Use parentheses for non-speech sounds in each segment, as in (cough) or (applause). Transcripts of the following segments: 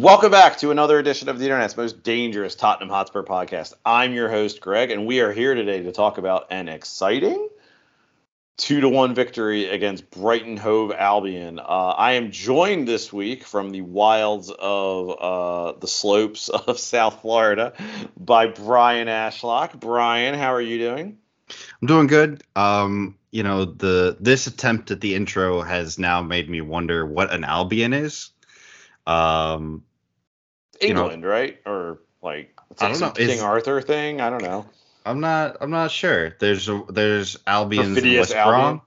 Welcome back to another edition of the internet's most dangerous Tottenham Hotspur podcast. I'm your host, Greg, and we are here today to talk about an exciting two to one victory against Brighton Hove Albion. Uh, I am joined this week from the wilds of uh, the slopes (laughs) of South Florida by Brian Ashlock. Brian, how are you doing? I'm doing good. Um, you know, the this attempt at the intro has now made me wonder what an Albion is. Um, You know- England, right? Or like it's I like don't some know. King Arthur thing? I don't know. I'm not. I'm not sure. There's a, there's Albions West Albion? Brom.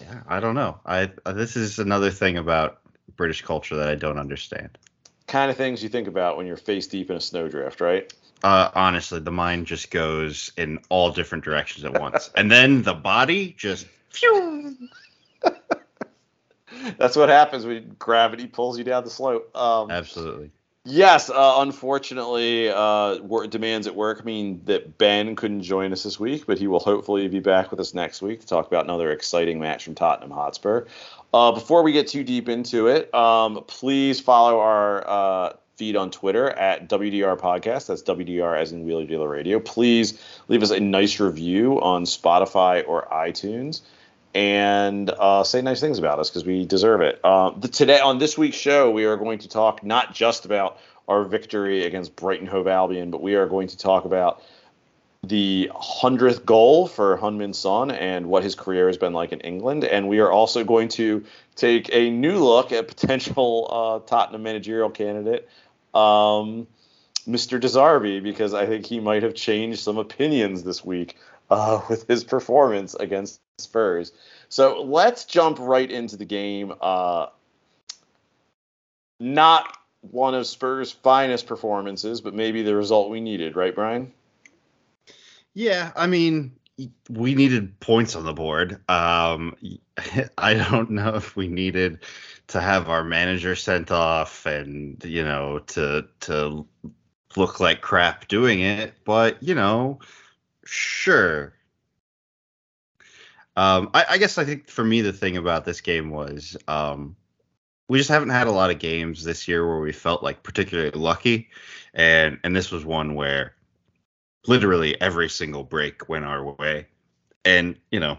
Yeah, I don't know. I uh, this is another thing about British culture that I don't understand. Kind of things you think about when you're face deep in a snowdrift, right? Uh, honestly, the mind just goes in all different directions at once, and then the body just. Phew, (laughs) That's what happens when gravity pulls you down the slope. Um, absolutely. Yes, uh, unfortunately, uh, demands at work mean that Ben couldn't join us this week, but he will hopefully be back with us next week to talk about another exciting match from Tottenham Hotspur. Uh, before we get too deep into it, um, please follow our uh, feed on Twitter at WDR Podcast. That's WDR as in Wheeler Dealer Radio. Please leave us a nice review on Spotify or iTunes and uh, say nice things about us because we deserve it. Uh, the, today on this week's show, we are going to talk not just about our victory against Brighton Hove Albion, but we are going to talk about the hundredth goal for Heung Min Son and what his career has been like in England, and we are also going to take a new look at potential (laughs) uh, Tottenham managerial candidate. Um, Mr. De Zerbi, because I think he might have changed some opinions this week uh, (laughs) with his performance against Spurs. So let's jump right into the game. Uh, not one of Spurs' finest performances, but maybe the result we needed, right, Brian? Yeah, I mean, we needed points on the board. Um, (laughs) I don't know if we needed to have our manager sent off and you know to to look like crap doing it, but you know, sure. Um, I, I guess I think for me the thing about this game was um, we just haven't had a lot of games this year where we felt like particularly lucky, and and this was one where literally every single break went our way. And, you know,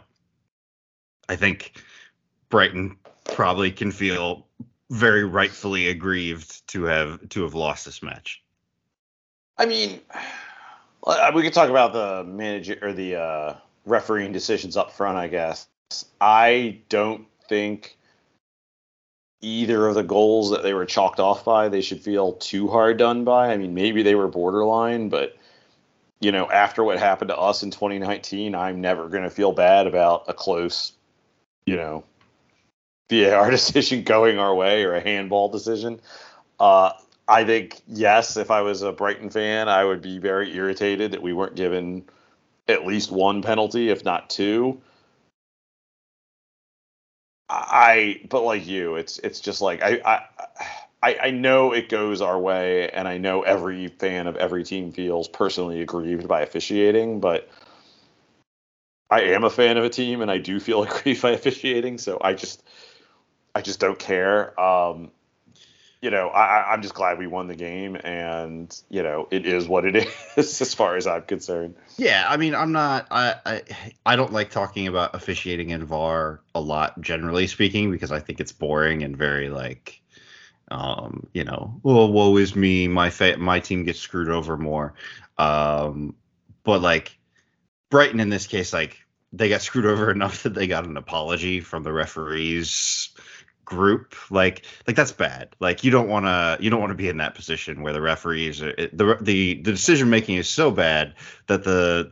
I think Brighton probably can feel very rightfully aggrieved to have to have lost this match. I mean, (sighs) we could talk about the manager or the uh, refereeing decisions up front. I guess I don't think either of the goals that they were chalked off by they should feel too hard done by. I mean, maybe they were borderline, but you know, after what happened to us in 2019, I'm never going to feel bad about a close, you know, VAR (laughs) decision going our way or a handball decision. Uh, I think yes, if I was a Brighton fan, I would be very irritated that we weren't given at least one penalty, if not two. I, but like you, it's it's just like I, I I know it goes our way, and I know every fan of every team feels personally aggrieved by officiating, but I am a fan of a team, and I do feel (laughs) aggrieved by officiating, so I just I just don't care. Um, you know, I, I'm just glad we won the game, and you know, it is what it (laughs) is as far as I'm concerned. Yeah, I mean, I'm not. I I, I don't like talking about officiating in VAR a lot, generally speaking, because I think it's boring and very like, um, you know, well, woe is me. My fa- my team gets screwed over more. Um, but like Brighton in this case, like they got screwed over (laughs) enough that they got an apology from the referees group like like that's bad. Like you don't want to you don't want to be in that position where the referees are, the the the decision making is so bad that the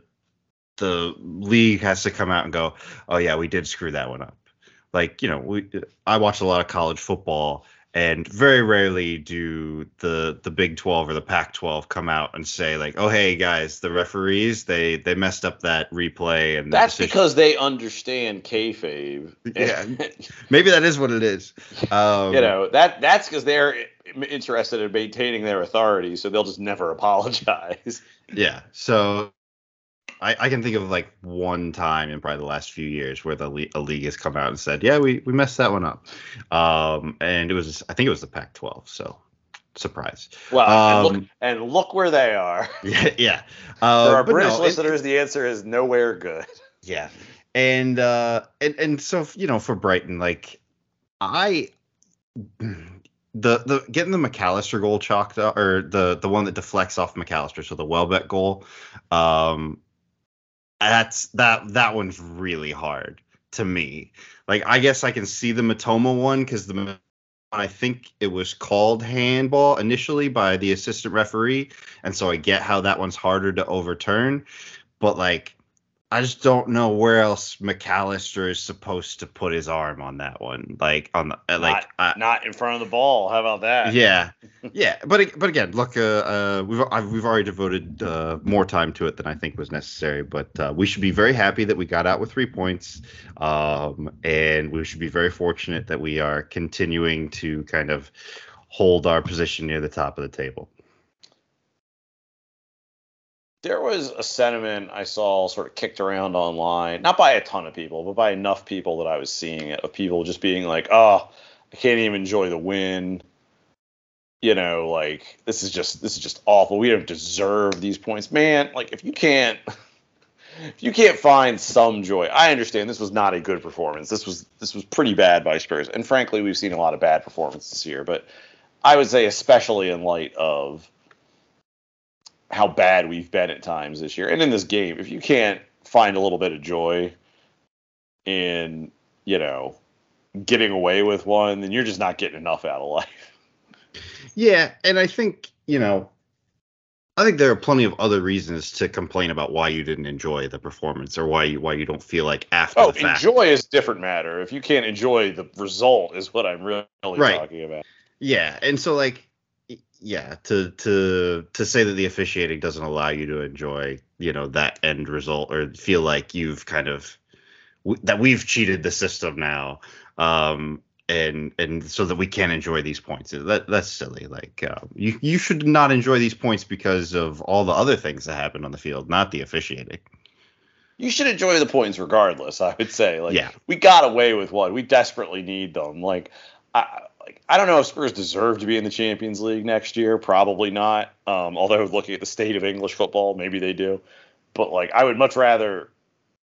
the league has to come out and go oh yeah we did screw that one up. Like you know, we I watch a lot of college football, and very rarely do the the Big 12 or the Pac 12 come out and say like, "Oh, hey guys, the referees they they messed up that replay." And That's decision." because they understand kayfabe. Yeah. (laughs) maybe that is what it is. Um, you know that that's because they're interested in maintaining their authority, so they'll just never (laughs) apologize. Yeah. So I, I can think of like one time in probably the last few years where the le- a league has come out and said, "Yeah, we, we messed that one up," um, and it was I think it was the Pac-12. So surprise. Well, and, look, Um, and look where they are. (laughs) Yeah, yeah. (laughs) For Uh, our British no, it- listeners, the answer is nowhere good. Yeah. And uh and and so you know for Brighton like I the the getting the Mac Allister goal chalked up or the the one that deflects off Mac Allister so the Welbeck goal um that's that that one's really hard to me. Like I guess I can see the Mitoma one cuz the I think it was called handball initially by the assistant referee and so I get how that one's harder to overturn but like I just don't know where else Mac Allister is supposed to put his arm on that one. Like on the uh, like I, Not in front of the ball. How about that? yeah, (laughs) yeah. But but again, look, uh, uh we've I've, we've already devoted uh, more time to it than I think was necessary. But uh, we should be very happy that we got out with three points, um, and we should be very fortunate that we are continuing to kind of hold our position near the top of the table. There was a sentiment I saw sort of kicked around online, not by a ton of people, but by enough people that I was seeing it, of people just being like, oh, I can't even enjoy the win. You know, like this is just this is just awful. We don't deserve these points. Man, like if you can't (laughs) if you can't find some joy, I understand this was not a good performance. This was this was pretty bad by Spurs. And frankly, we've seen a lot of bad performances this year, but I would say especially in light of how bad we've been at times this year. And in this game, if you can't find a little bit of joy in, you know, getting away with one, then you're just not getting enough out of life. Yeah, and I think you know, I think there are plenty of other reasons to complain about why you didn't enjoy the performance or why you why you don't feel like after Oh, the fact. enjoy is a different matter. If you can't enjoy the result, is what I'm really Right. talking about. Yeah, and so like, yeah, to to to say that the officiating doesn't allow you to enjoy, you know, that end result or feel like you've kind of that we've cheated the system now, um, and and so that we can't enjoy these points. That that's silly. Like, uh, you you should not enjoy these points because of all the other things that happened on the field, not the officiating. You should enjoy the points regardless. I would say, like, Yeah. we got away with one. We desperately need them. Like, I like I don't know if Spurs deserve to be in the Champions League next year. Probably not. Um, although looking at the state of English football, maybe they do. But like, I would much rather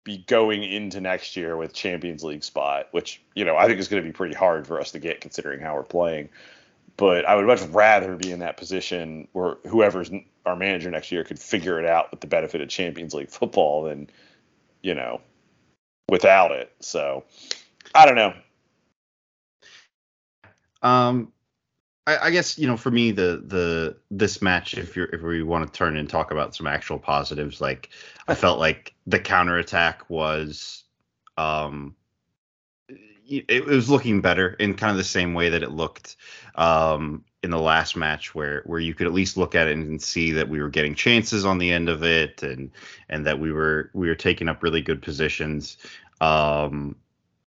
be going into next year with Champions League spot, which you know I think is going to be pretty hard for us to get considering how we're playing. But I would much rather be in that position where whoever's our manager next year could figure it out with the benefit of Champions League football than you know without it. So I don't know. Um, I, I guess you know for me the the this match, if you're if we want to turn and talk about some actual positives, like I felt like the counterattack was, um, it, it was looking better in kind of the same way that it looked, um, in the last match where where you could at least look at it and see that we were getting chances on the end of it and and that we were we were taking up really good positions. Um,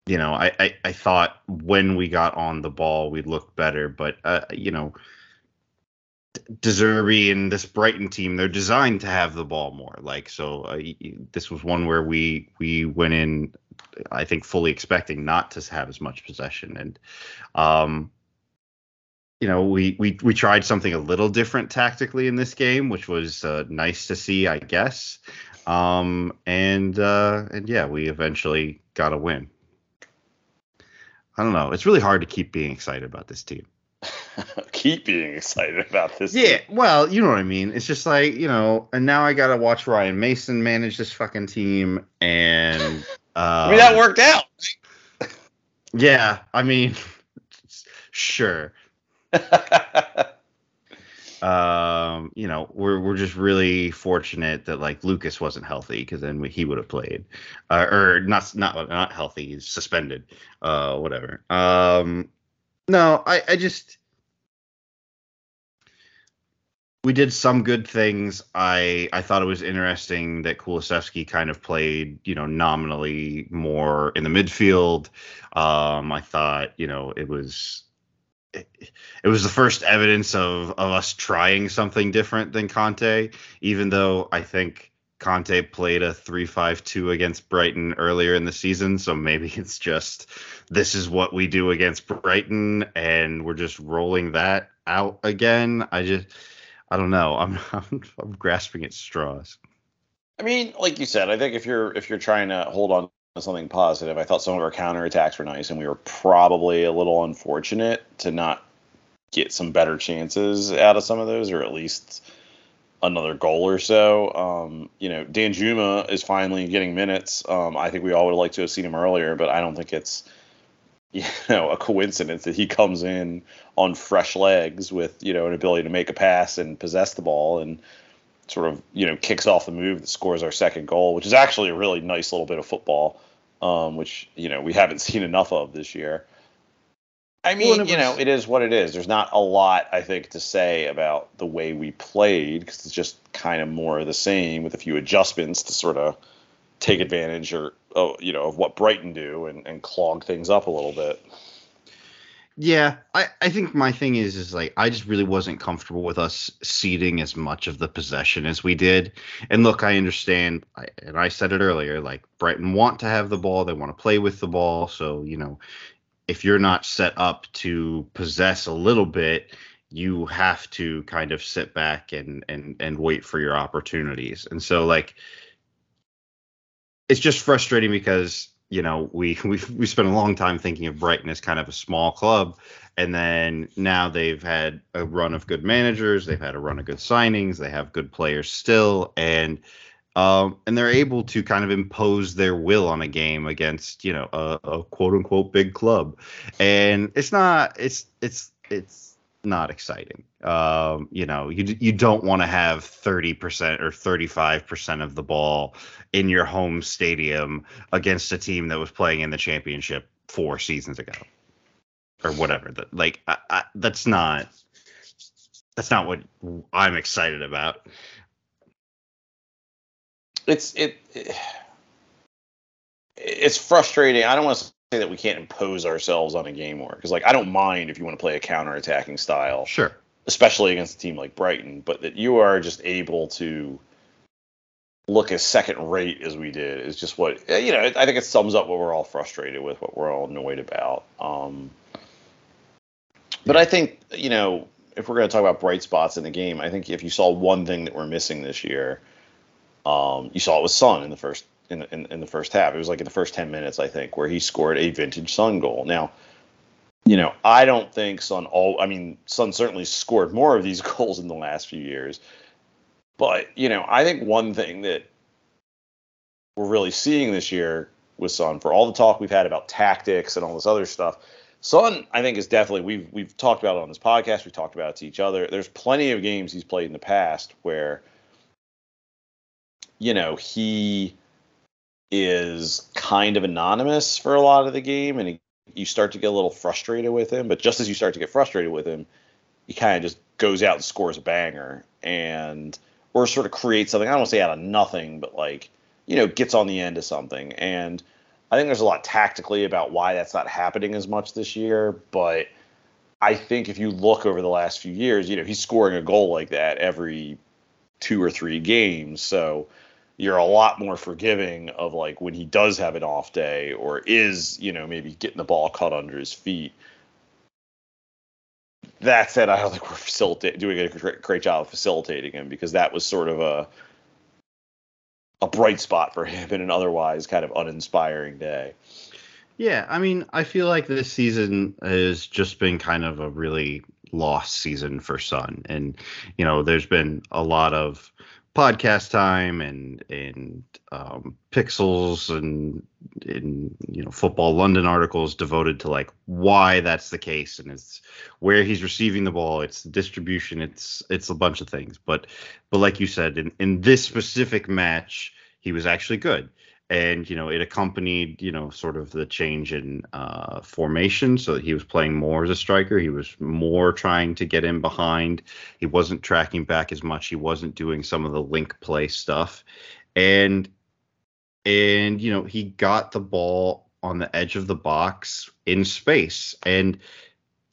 you know, I, I, I thought when we got on the ball, we looked better, but uh, you know, De Zerbi and this Brighton team, they're designed to have the ball more. Like, so uh, this was one where we we went in, I think, fully expecting not to have as much possession, and um, you know, we we we tried something a little different tactically in this game, which was uh, nice to see, I guess. Um, and uh, and yeah, we eventually got a win. I don't know. It's really hard to keep being excited about this team. (laughs) Keep being excited about this. Yeah, well, you know what I mean. It's just like you know, and now I gotta watch Ryan Mason manage this fucking team, and (laughs) uh, I mean that worked out. Yeah, I mean, (laughs) sure. Um, you know, we're we're just really fortunate that like Lucas wasn't healthy because then we, he would have played, uh, or not not not healthy, he's suspended, uh, whatever. Um, no, I I just we did some good things. I I thought it was interesting that Kulusevski kind of played, you know, nominally more in the midfield. Um, I thought, you know, it was it, was the first evidence of of us trying something different than Conte, even though I think Conte played a 3-5-2 against Brighton earlier in the season, so maybe (laughs) it's just this is what we do against Brighton and we're just rolling that out again. I just I don't know. I'm, (laughs) I'm I'm grasping at straws. I mean, like you said, I think if you're if you're trying to hold on something positive, I thought some of our counterattacks were nice, and we were probably a little unfortunate to not get some better chances out of some of those, or at least another goal or so. Um, you know, Danjuma is finally getting minutes. Um, I think we all would like to have seen him earlier, but I don't think it's (laughs) you know a coincidence that he comes in on fresh legs with you know an ability to make a pass and possess the ball and sort of you know kicks off the move that scores our second goal, which is actually a really nice little bit of football, um, which you know we (laughs) haven't seen enough of this year. I mean, Well, it you know, it is what it is. There's not a lot I think to say about the way we played because it's just kind of more of the same with a few adjustments to sort of take advantage or oh, you know of what Brighton do and, and clog things up a little bit. Yeah, I, I think my thing is is like I just really wasn't comfortable with us ceding as much of the possession as we did. And look, I understand, I, and I said it earlier, like Brighton want to have the ball, they want to play with the ball. So you know, if you're not set up to possess a little bit, you have to kind of sit back and and and wait for your opportunities. And so like, it's just frustrating because you know we (laughs) we we spent a long time thinking of Brighton as kind of a small club, and then now they've had a run of good managers, they've had a run of good signings, they have good players still, and um, and they're able to kind of impose their will on a game against you know a, a quote unquote big club, and it's not it's it's it's not exciting. Um, you know, you you don't want to have 30% or 35% of the ball in your home stadium against a team that was playing in the championship four seasons ago or whatever. That like I, I, that's not that's not what I'm excited about. it's it, it it's frustrating. I don't want to say that we can't impose ourselves on a game more because like I don't mind if you want to play a counter-attacking style, Sure. especially against a team like Brighton, but that you are just able to look as second rate as we did is just what you know. I think it sums up what we're all frustrated with, what we're all annoyed about. Um, but I think you know if we're going to talk about bright spots in the game, I think if you saw one thing that we're missing this year, um, you saw it with Son in the first in, in in the first half. It was like in the first ten minutes, I think, where he scored a vintage Son goal. Now, you know, I don't think Son all. I mean, Son certainly scored more of these (laughs) goals in the last few years, but you know, I think one thing that we're really seeing this year with Son for all the talk we've had about tactics and all this other stuff, Son I think is definitely we've we've talked about it on this podcast. We've talked about it to each other. There's plenty of games he's played in the past where, you know, he is kind of anonymous for a lot of the game, and he, you start to get a little frustrated with him. But just as you start to get frustrated with him, he kind of just goes out and scores a banger, and or sort of creates something. I don't want to say out of nothing, but like you know, gets on the end of something. And I think there's a lot tactically about why that's not happening as much this year. But I think if you look over the last few years, you know, he's scoring a goal like that every two or three games. So you're a lot more forgiving of like when he does have an off day or is, you know, maybe getting the ball cut under his feet. That said, I don't think we're facilita- doing a great job of facilitating him because that was sort of a a bright spot for him in an otherwise kind of uninspiring day. Yeah, I mean, I feel like this season has just been kind of a really lost season for Son, and you know, there's been a lot of podcast time and and um, pixels and in you know football London articles devoted to like why that's the case and it's where he's receiving the ball, it's the distribution, it's it's a bunch of things. But but like you said, in in this specific match, he was actually good and you know it accompanied you know sort of the change in uh, formation. So he was playing more as a striker. He was more trying to get in behind. He wasn't tracking back as much. He wasn't doing some of the link play stuff. And and you know he got the ball on the edge of the box in space. And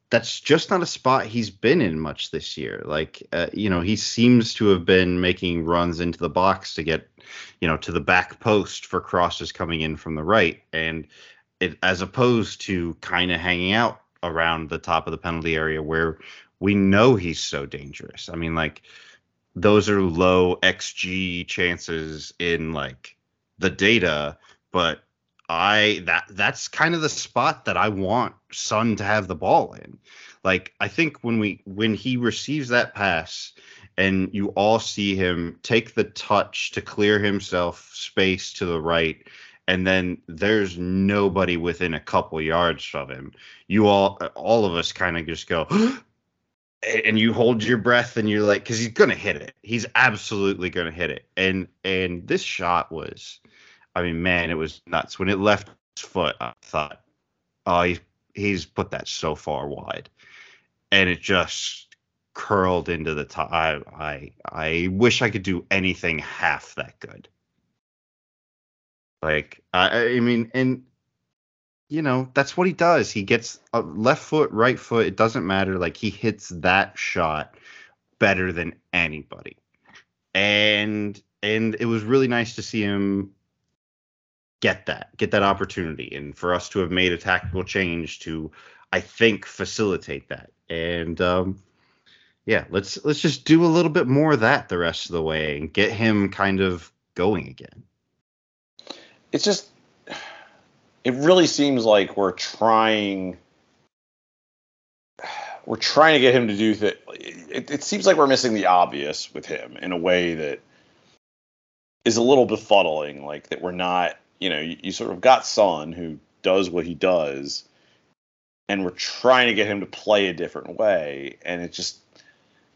that's just not a spot he's been in much this year. Like, uh, you know, he seems to have been making runs into the box to get, you know, to the back post for crosses coming in from the right, and it as opposed to kind of hanging out around the top of the penalty area where we know he's so dangerous. I mean, like, those are low xG chances in like the data, but I that that's kind of the spot that I want Son to have the ball in. Like I think when we when he receives that pass and you all see him take the touch to clear himself space to the right and then there's nobody within a couple yards of him. You all all of us kind of just go (gasps) and you hold your breath and you're like cuz he's going to hit it. He's absolutely going to hit it. And and this shot was I mean, man, it was nuts. When it left his foot, I thought, oh, he's, he's put that so far wide. And it just curled into the top. I, I, I wish I could do anything half that good. Like, I, I mean, and, you know, that's what he does. He gets a left foot, right foot. It doesn't matter. Like, he hits that shot better than anybody. And, and it was really nice to see him get that, get that opportunity, and for us to have made a tactical change to, I think, facilitate that. And um, yeah, let's let's just do a little bit more of that the rest of the way and get him kind of going again. It's just, it really seems like we're trying. We're trying to get him to do that. It, it seems like we're missing the obvious with him in a way that is a little befuddling. Like that we're not you know, you, you sort of got Son who does what he does, and we're trying to get him to play a different way, and it just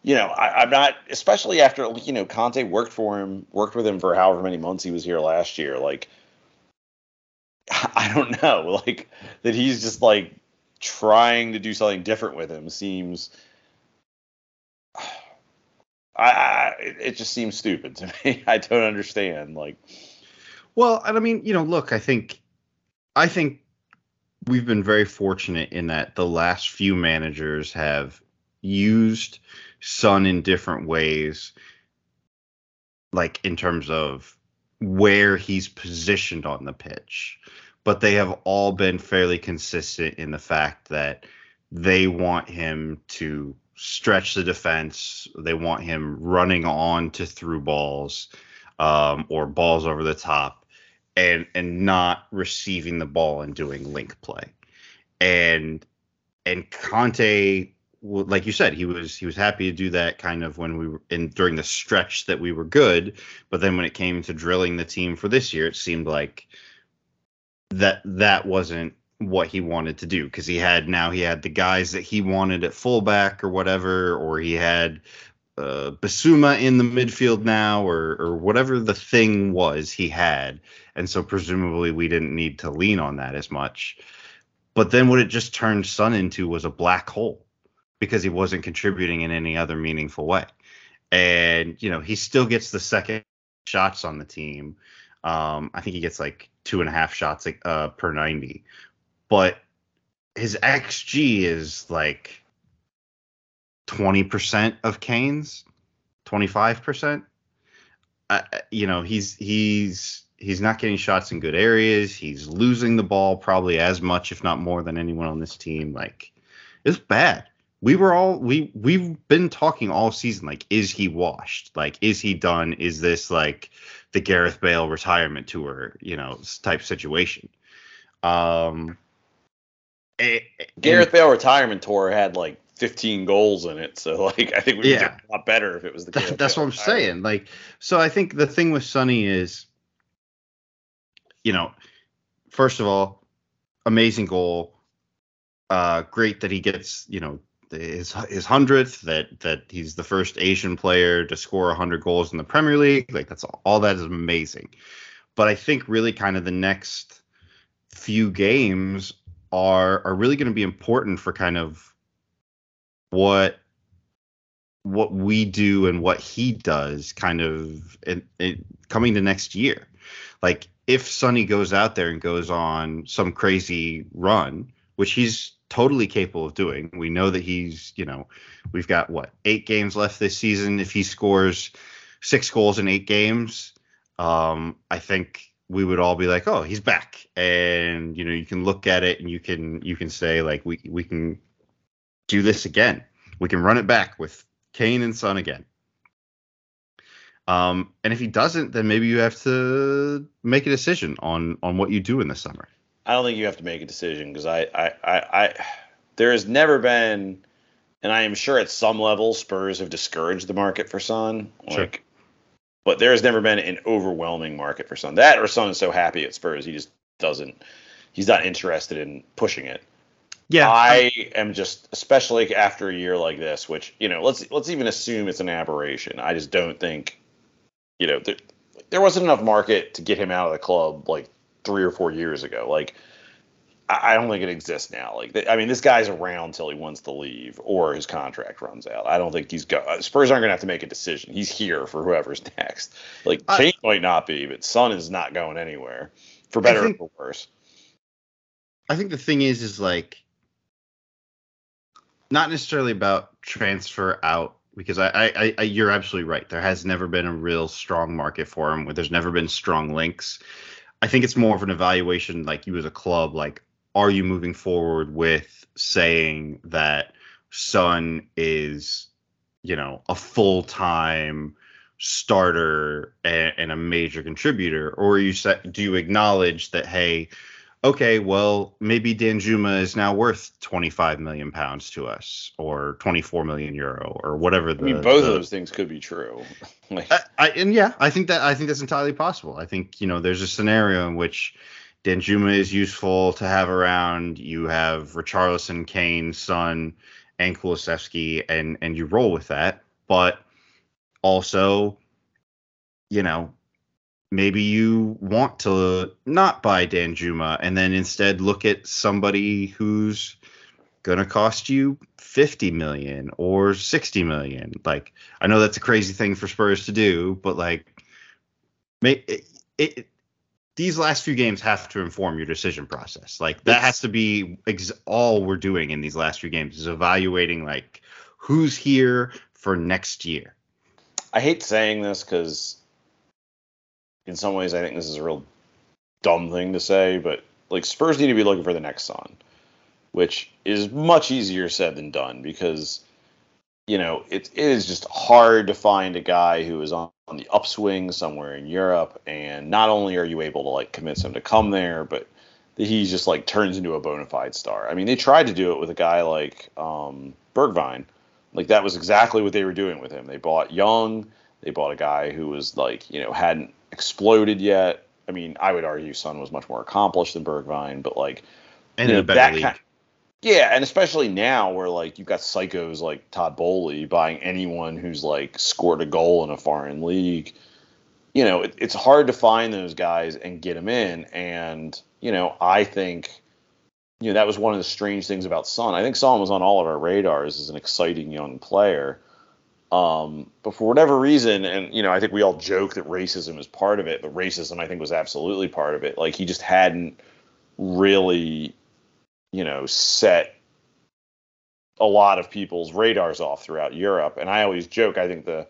you know, I, am not, especially after you know Conte worked for him, worked with him for however many months he was here last year. Like, (laughs) I don't know, (laughs) like that he's just like trying to do something different with him seems. (sighs) I, I it just seems stupid to (laughs) me. I don't understand. Like, well, and I mean, you know, look, I think, I think we've been very fortunate in that the last few managers have used Son in different ways, like in terms of where he's positioned on the pitch. But they have all been fairly consistent in the fact that they want him to stretch the defense. They want him running on to through balls um, or balls over the top and and not receiving the ball and doing link play. And and Conte like you said he was he was happy to do that kind of when we were in during the stretch that we were good. But then when it came to drilling the team for this year it seemed like that that wasn't what he wanted to do. Because he had now he had the guys that he wanted at fullback or whatever or he had uh, Bissouma in the midfield now, or or whatever the thing was he had, and so presumably we didn't need to lean on that as much. But then what it just turned Sun into was a black hole because he wasn't contributing in any other meaningful way. And you know he still gets the second shots on the team. Um, I think he gets like two and a half shots uh, per ninety, but his xG is like 20% of Kane's, 25%. Uh, you know, he's he's he's not getting shots in good areas. He's losing the ball probably as much, if not more, than anyone on this team. Like, it's bad. We were all we we've been talking all season. Like, is he washed? Like, is he done? Is this like the Gareth Bale retirement tour? You know, type situation. Um, it, Gareth Bale retirement tour had like 15 goals in it. So like I think we Yeah. do a lot better if it was the case. That, that's what I'm saying. Like, so I think the thing with Sonny is, you know, first of all, amazing goal. Uh, great that he gets, you know, his his hundredth. That that he's the first Asian player to score hundred goals in the Premier League. Like that's all, all that is amazing. But I think really kind of the next few games are are really going to be important for kind of what what we do and what he does kind of in, in, coming to next year. Like if Sonny goes out there and goes on some crazy run, which he's totally capable of doing. We know that he's, you know, we've got what, 8 games left this season if he scores 6 goals in 8 games, um I think we would all be like, "Oh, he's back." And you know, you can look at it and you can you can say like we we can do this again. We can run it back with Kane and Son again. Um, and if he doesn't, then maybe you have to make a decision on on what you do in the summer. I don't think you have to make a decision because I, I, I, I, there has never been, and I am sure at some level Spurs have discouraged the market for Son. Sure. But there has never been an overwhelming market for Son. That or Son is so happy at Spurs he just doesn't, he's not interested in pushing it. Yeah, I am just, especially after a year like this, which you know, let's let's even assume it's an aberration. I just don't think, you know, there, there wasn't enough market to get him out of the club like three or four years ago. Like, I, I don't think it exists now. Like, th- I mean, this guy's around till he wants to leave or his contract runs out. I don't think he's go. uh, Spurs aren't gonna have to make a decision. He's here for whoever's (laughs) next. Like, I- Kane might not be, but Son is not going anywhere, for better think- or for worse. I think the thing is, is like not necessarily about transfer out because I, I, I, I you're absolutely right. There has never been a real strong market for him. Where there's never been strong links. I think it's more of an evaluation, like you as a club, like are you moving forward with saying that Son is, you know, a full time starter and, and a major contributor, or you set, do you acknowledge that hey, okay, well, maybe Danjuma is now worth 25 million pounds to us or 24 million euro or whatever the I mean, both the- of those things could be true. (laughs) like, I, I, and yeah, I think that I think that's entirely possible. I think you know there's a scenario in which Danjuma is useful to have around. You have Richarlison, Kane, Son, and Kulusevski, and and you roll with that. But also, you know, maybe you want to not buy Danjuma and then instead look at somebody who's gonna cost you 50 million or 60 million. Like I know that's a crazy thing for Spurs to do, but like may, it, it these last few games have to inform your decision process. Like that has to be ex- all we're doing in these last few games is evaluating like who's here for next year. I hate saying this because, in some ways, I think this is a real dumb thing to say, but like Spurs need to be looking for the next Son, which is much easier said than done because, you know, it, it is just hard to find a guy who is on, on the upswing somewhere in Europe, and not only are you able to like convince him to come there, but he just like turns into a bona fide star. I mean, they tried to do it with a guy like um, Bergwijn. Like that was exactly what they were doing with him. They bought young. They bought a guy who was like, you know, hadn't exploded yet. I mean, I would argue Son was much more accomplished than Bergwijn, but like, And you in know, a better that league. kind- yeah, and especially now where like you've got psychos like Todd Boehly buying anyone who's like scored a goal in a foreign league. You know, it, it's hard to find those guys and get them in. And you know, I think you know that was one of the strange things about Son. I think Son was on all of our radars as an exciting young player. Um, but for whatever reason, and you know, I think we all joke that racism is part of it, but racism I think was absolutely part of it. Like he just hadn't really, you know, set a lot of people's radars off throughout Europe. And I always joke, I think the,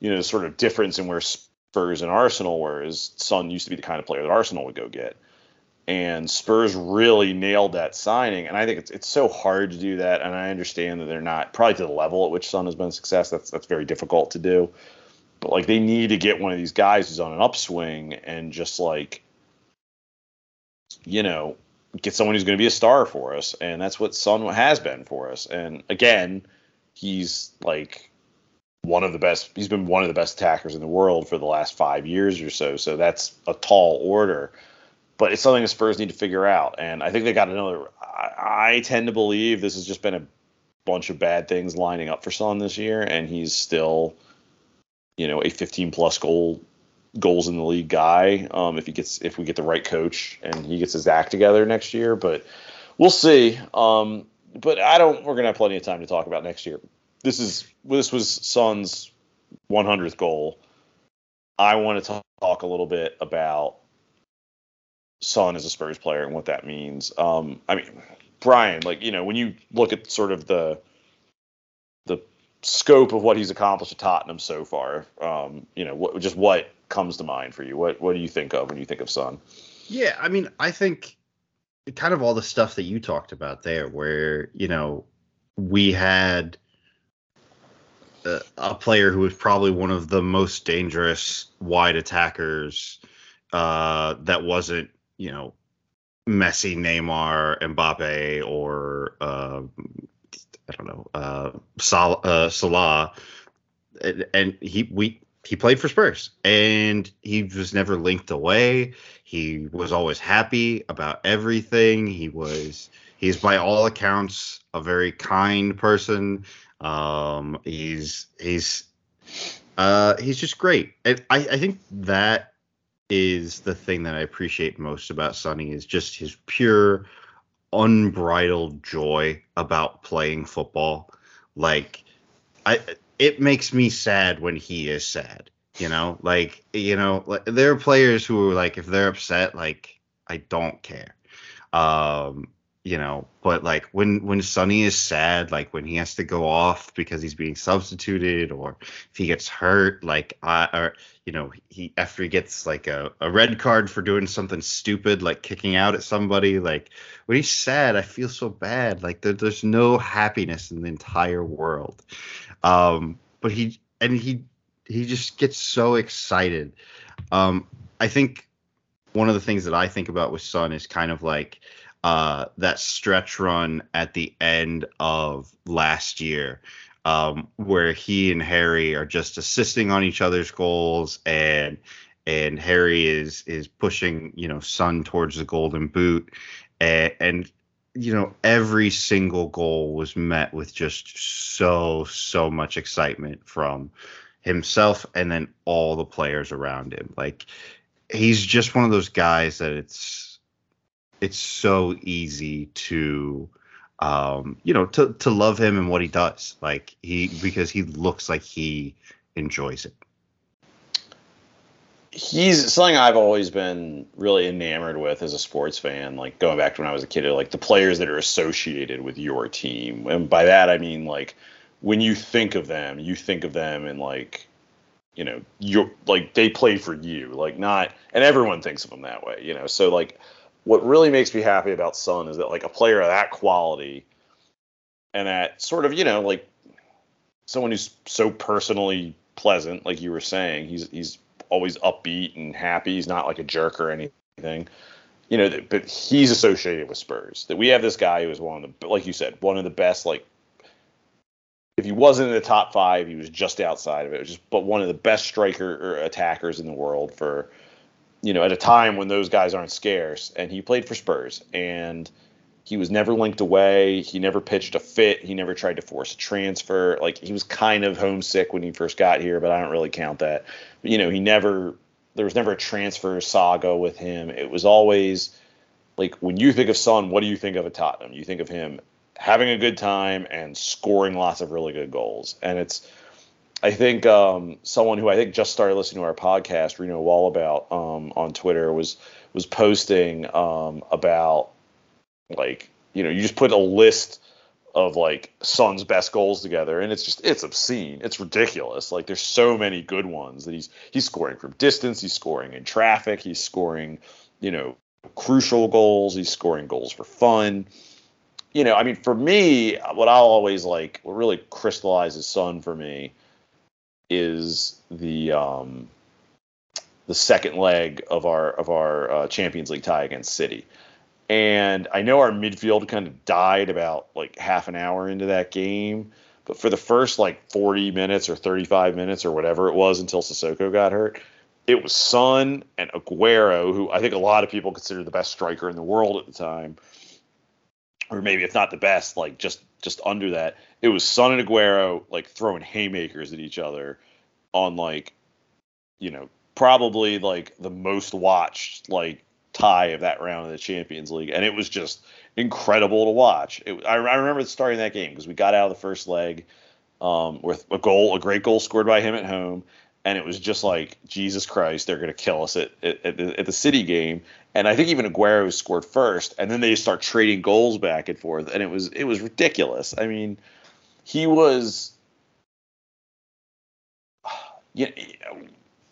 you know, the sort of difference in where Spurs and Arsenal were is Son used to be the kind of player that Arsenal would go get. And Spurs really nailed that signing. And I think it's it's so hard to do that. And I understand that they're not probably to the level at which Son has been a success. That's that's very difficult to do. But like they need to get one of these guys who's on an upswing and just like, you know, get someone who's going to be a star for us, and that's what Son has been for us. And again, he's like one of the best. He's been one of the best attackers in the world for the last five years or so. So that's a tall order, but it's something the Spurs need to figure out. And I think they got another. I, I tend to believe this has just been a bunch of bad things lining up for Son this year, and he's still, you know, a 15 plus goal goals in the league guy. Um, if he gets if we get the right coach and he gets his act together next year, but we'll see. Um, but I don't. We're gonna have plenty of time to talk about next year. This is this was Son's 100th goal. I want to talk a little bit about Son is a Spurs player and what that means. Um, I mean, Brian, like you know, when you look at sort of the the scope of what he's accomplished at Tottenham so far, um, you know, what, just what comes to mind for you? What what do you think of when you think of Son? Yeah, I mean, I think kind of all the stuff that you talked about there, where you know we had a, player who was probably one of the most dangerous wide attackers uh, that wasn't you know Messi, Neymar, Mbappe, or uh, I don't know uh, Sal- uh, Salah, and, and he we he played for Spurs and he was never linked away. He was always happy about everything. He was he's by all accounts a very kind person. Um, he's he's uh, he's just great. And I, I think that is the thing that I appreciate most about Sonny is just his pure unbridled joy about playing football. Like I it makes me sad when he is sad. You know, like you know, like, there are players who are like, if they're upset, like I don't care. Um, you know, but like when when Sonny is sad, like when he has to go off because he's being substituted, or if he gets hurt, like I or you know he after he gets like a, a red card for doing something stupid, like kicking out at somebody, like when he's sad, I feel so bad. Like there, there's no happiness in the entire world. Um, but he and he he just gets so excited. Um, I think one of the things that I think about with Son is kind of like uh, that stretch run at the end of last year, um, where he and Harry are just assisting on each other's goals, and and Harry is is pushing you know Son towards the golden boot, and, and you know every single goal was met with just so so much excitement from himself and then all the players around him. Like he's just one of those guys that it's it's so easy to um you know to to love him and what he does like he because he looks like he enjoys it he's something I've always been really enamored with as a sports fan. Like going back to when I was a kid, like the players that are associated with your team, and by that I mean like when you think of them, you think of them in like you know you like they play for you, like not, and everyone thinks of them that way, you know. So like what really makes me happy about Son is that like a player of that quality and that sort of you know like someone who's so personally pleasant, like you were saying, he's he's always upbeat and happy. He's not like a jerk or anything. You know, but he's associated with Spurs. That we have this guy who is one of the, like you said, one of the best. Like, if he wasn't in the top five, he was just outside of it. it just, but one of the best striker or attackers in the world for, you know, at a time when those guys aren't scarce. And he played for Spurs, and he was never linked away. He never pitched a fit. He never tried to force a transfer. Like he was kind of homesick when he first got here, but I don't really count that. You know, he never there was never a transfer saga with him. It was always like when you think of Son, what do you think of a Tottenham? You think of him having a good time and scoring lots of really good goals. And it's I think um, someone who I think just started listening to our podcast, Reno Wallabout, um, on Twitter was was posting um, about like, you know, you just put a list of like Son's best goals together, and it's just it's obscene. It's ridiculous. Like there's so many good ones that he's he's scoring from distance, he's scoring in traffic, he's scoring, you know, crucial goals, he's scoring goals for fun. You know, I mean, for me, what I'll always like, what really crystallizes Son for me, is the um, the second leg of our of our uh, Champions League tie against City And I know our midfield kind of died about like half an hour into that game. But for the first like 40 minutes or 35 minutes or whatever it was until Sissoko got hurt, it was Son and Aguero, who I think a lot of people consider the best striker in the world at the time, or maybe if not the best, like just just under that. It was Son and Aguero like throwing haymakers at each other on like, you know, probably like the most watched like tie of that round of the Champions League, and it was just incredible to watch. It, I, I remember starting that game because we got out of the first leg um, with a goal, a great goal scored by him at home, and it was just like Jesus Christ, they're to kill us at, at, at, the, at the City game. And I think even Aguero scored first, and then they just start trading goals back and forth, and it was it was ridiculous. I mean, he was, (sighs) you know,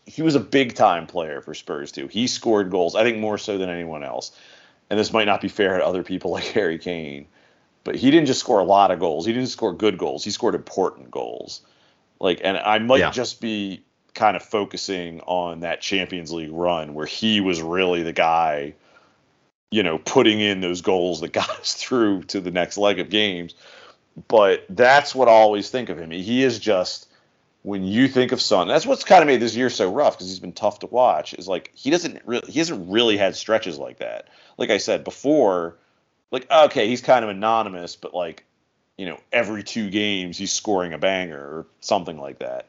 he was a big time player for Spurs too. He scored goals, I think more so than anyone else. And this might not be fair to other people (laughs) like Harry Kane, but he didn't just score a lot of goals. He didn't score good goals. He scored important goals. Like, and I might yeah. just be kind of focusing on that Champions League run where he was really the guy, you know, putting in those goals that (laughs) got us through to the next leg of games. But that's what I always think of him. He is just when you think of Son, that's what's kind of made this year so rough because he's been tough to watch. Is like he doesn't really he hasn't really had stretches like that. Like I said before, like okay, he's kind of anonymous, but like you know every two games he's scoring a banger or something like that.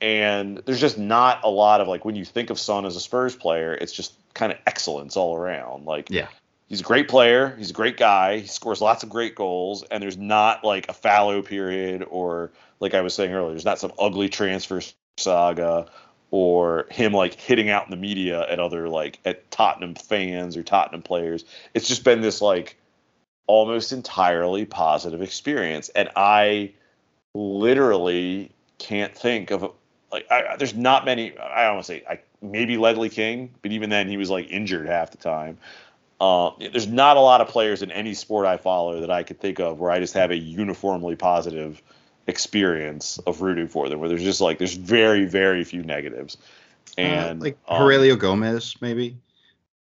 And there's just not a lot of like when you think of Son as a Spurs player, it's just kind of excellence all around. Like yeah, he's a great player, he's a great guy, he scores lots of great goals, and there's not like a fallow period or like I was saying earlier, there's not some ugly transfer saga or him like hitting out in the media at other like at Tottenham fans or Tottenham players. It's just been this like almost entirely positive experience, and I literally can't think of like I, there's not many. I don't want to say I maybe Ledley King, but even then he was like injured half the time. Uh, there's not a lot of players in any sport I follow that I could think of where I just have a uniformly positive experience of rooting for them, where there's just like there's very very few negatives, uh, and uh, like um, Gomez maybe.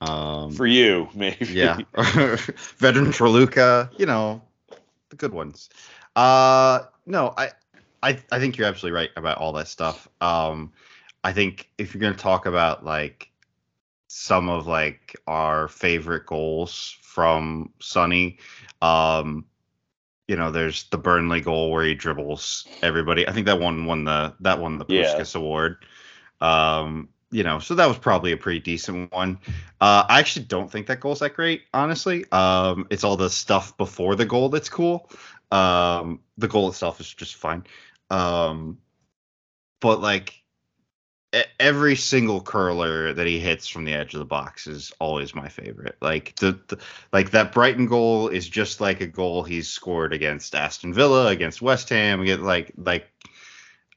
Um, for you, (laughs) maybe. Yeah, (laughs) Vedran Trelivka, you know, the good ones. Uh, no, I, I, I think you're absolutely right about all that stuff. Um, I think if you're gonna talk about like some of like our favorite goals from Sonny, um, you know, there's the Burnley goal where he dribbles everybody. I think that one won the that won the Puskas yeah. award. Um, you know, so that was probably a pretty decent one. Uh, I actually don't think that goal's that great, honestly. Um, it's all the stuff before the goal that's cool. Um, the goal itself is just fine. Um, but like every single curler that he hits from the edge of the box is always my favorite. Like the, the, like that Brighton goal is just like a goal he's scored against Aston Villa, against West Ham. Get like like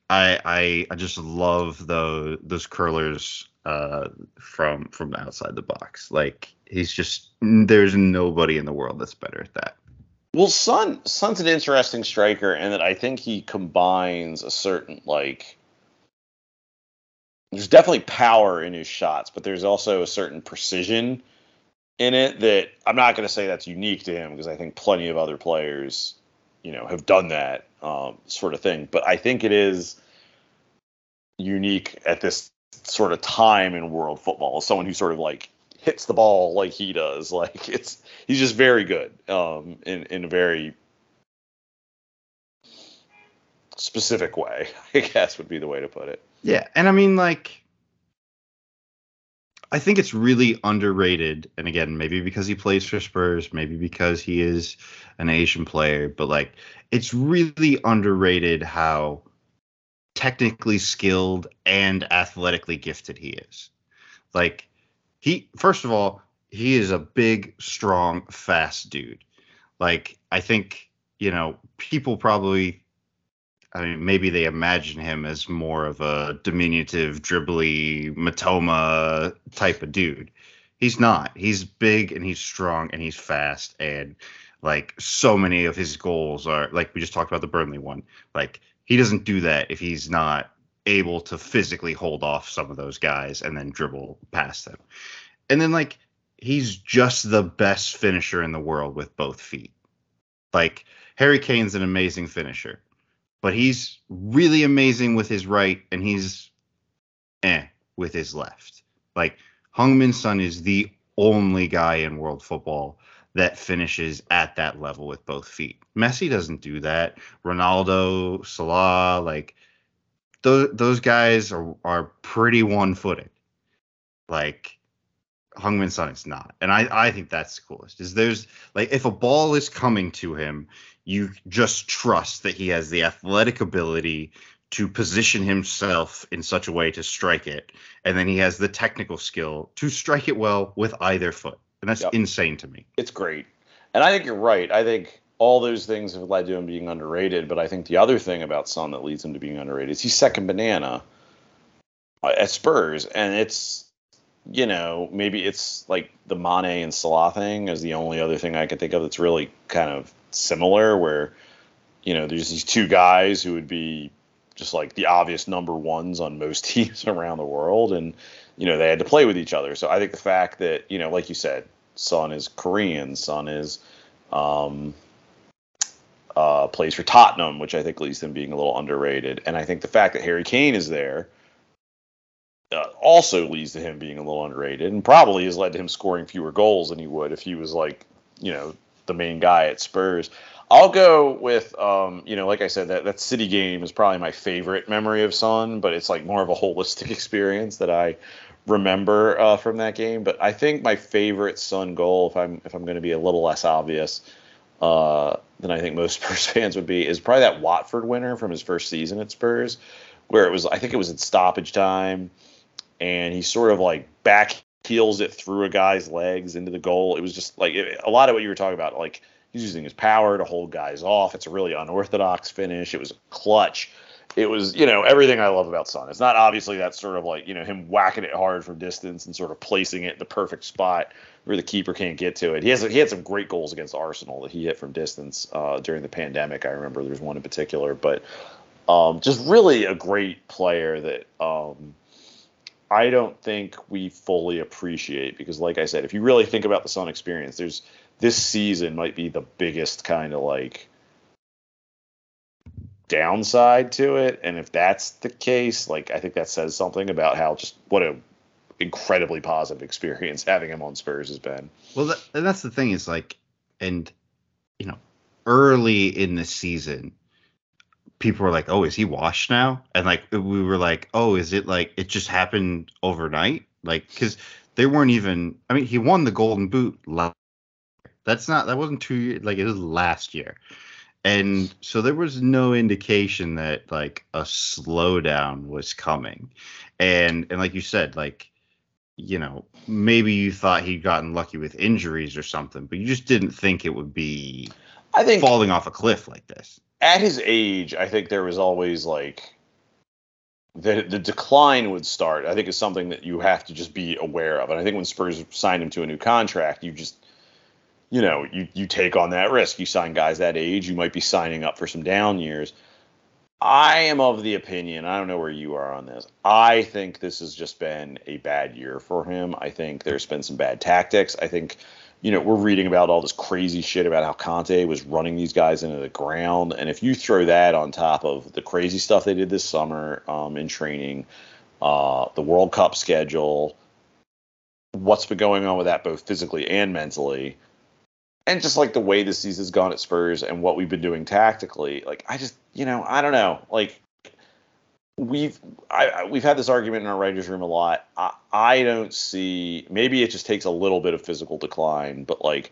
I I I just love those those curlers uh, from from outside the box. Like he's just there's nobody in the world that's better at that. Well, Son Son's an interesting striker, and that I think he combines a certain like there's definitely power in his shots, but there's also a certain precision in it that I'm not going to say that's unique to him because I think plenty of other players, you know, have done that um, sort of thing. But I think it is unique at this sort of time in world football. as Someone who sort of like hits the ball like he does. (laughs) Like it's he's just very good um, in in a very specific way. (laughs) I guess would be the way to put it. Yeah, and I mean like I think it's really underrated. And again, maybe because he plays for Spurs, maybe because he is an Asian player, but like it's really underrated how technically skilled and athletically gifted he is. Like he first of all, he is a big, strong, fast dude. Like I think, you know, people probably I mean, maybe they imagine him as more of a diminutive, dribbly Mitoma type of dude. He's not. He's big and he's strong and he's fast and like so many of his goals are like we just talked about the Burnley one. Like he doesn't do that if he's not able to physically hold off some of those guys and then dribble past them. And then like he's just the best finisher in the world with both feet. Like Harry Kane's an amazing finisher, but he's really amazing with his right and he's eh with his left. Like Heung-min Son is the only guy in world football that finishes at that level with both feet. Messi doesn't do that. Ronaldo, Salah, like those those guys are are pretty one-footed. Like Heung-min Son is not. And I, I think that's the coolest. Is there's like if a ball is coming to him, you just trust that he has the athletic ability to position himself in such a way to strike it. And then he has the technical skill to strike it well with either foot. And that's Yep. insane to me. it's great. And I think you're right. I think all those things have led to him being underrated. But I think the other thing about Son that leads him to being underrated is he's second banana uh, at Spurs, and it's you know maybe it's like the Mane and Salah thing is the only other thing I can think of that's really kind of similar. Where you know there's these two guys who would be just like the obvious number ones on most (laughs) teams around the world, and you know they had to play with each other. So I think the fact that you know, like you said, Son is Korean, Son is um, uh, plays for Tottenham, which I think leads them being a little underrated. And I think the fact that Harry Kane is there uh, also leads to him being a little underrated, and probably has led to him scoring fewer goals than he would if he was like you know the main guy at Spurs. I'll go with, um, you know, like I said, that, that City game is probably my favorite memory of Son, but it's like more of a holistic (laughs) experience that I remember uh, from that game. But I think my favorite Son goal, if I'm if I'm going to be a little less obvious uh, than I think most (laughs) Spurs fans would be, is probably that Watford winner from his first season at Spurs, where it was I think it was at stoppage time, and he sort of like back heels it through a guy's legs into the goal. It was just like it, a lot of what you were talking about, like he's using his power to hold guys off. It's a really unorthodox finish. It was clutch. It was, you know, everything I love about Son. It's not obviously that sort of like, you know, him whacking it hard from distance and sort of placing it the perfect spot where the keeper can't get to it. He has he had some great goals against Arsenal that he hit from distance uh, during the pandemic. I remember there's one in particular, but um, just really a great player that um, I don't think we fully appreciate because, like I said, if you really think about the Son experience, there's this season might be the biggest kind of like downside to it, and if that's the case, like I think that says something about how just what a incredibly positive experience (laughs) having him on Spurs has been. Well, that, and that's the thing is like, and you know, early in the season, people were like, "Oh, is he washed now?" And like we were like, "Oh, is it like it just happened overnight?" Like because they weren't even. I mean, he won the Golden Boot. Last, that's not that wasn't two years. Like it was last year, and so there was no indication that like a slowdown was coming, and and like you said, like you know, maybe you thought he'd gotten lucky with injuries or something, but you just didn't think it would be I think falling off a cliff like this. at his age, I think there was always like the the decline would start. I think is something that you have to just be aware of. And I think when Spurs signed him to a new contract, you just you know you you take on that risk. You sign guys that age, you might be signing up for some down years. I am of the opinion, I don't know where you are on this. I think this has just been a bad year for him. I think there's been some bad tactics. I think, you know, we're reading about all this crazy shit about how Conte was running these guys into the ground. And if you throw that on top of the crazy stuff they did this summer um, in training, uh, the World Cup schedule, what's been going on with that both physically and mentally, and just like the way the season's gone at Spurs and what we've been doing tactically, like I just, you know, I don't know, like we've I, we've had this argument in our writers' room a lot. I, I don't see maybe it just takes a little bit of physical decline, but like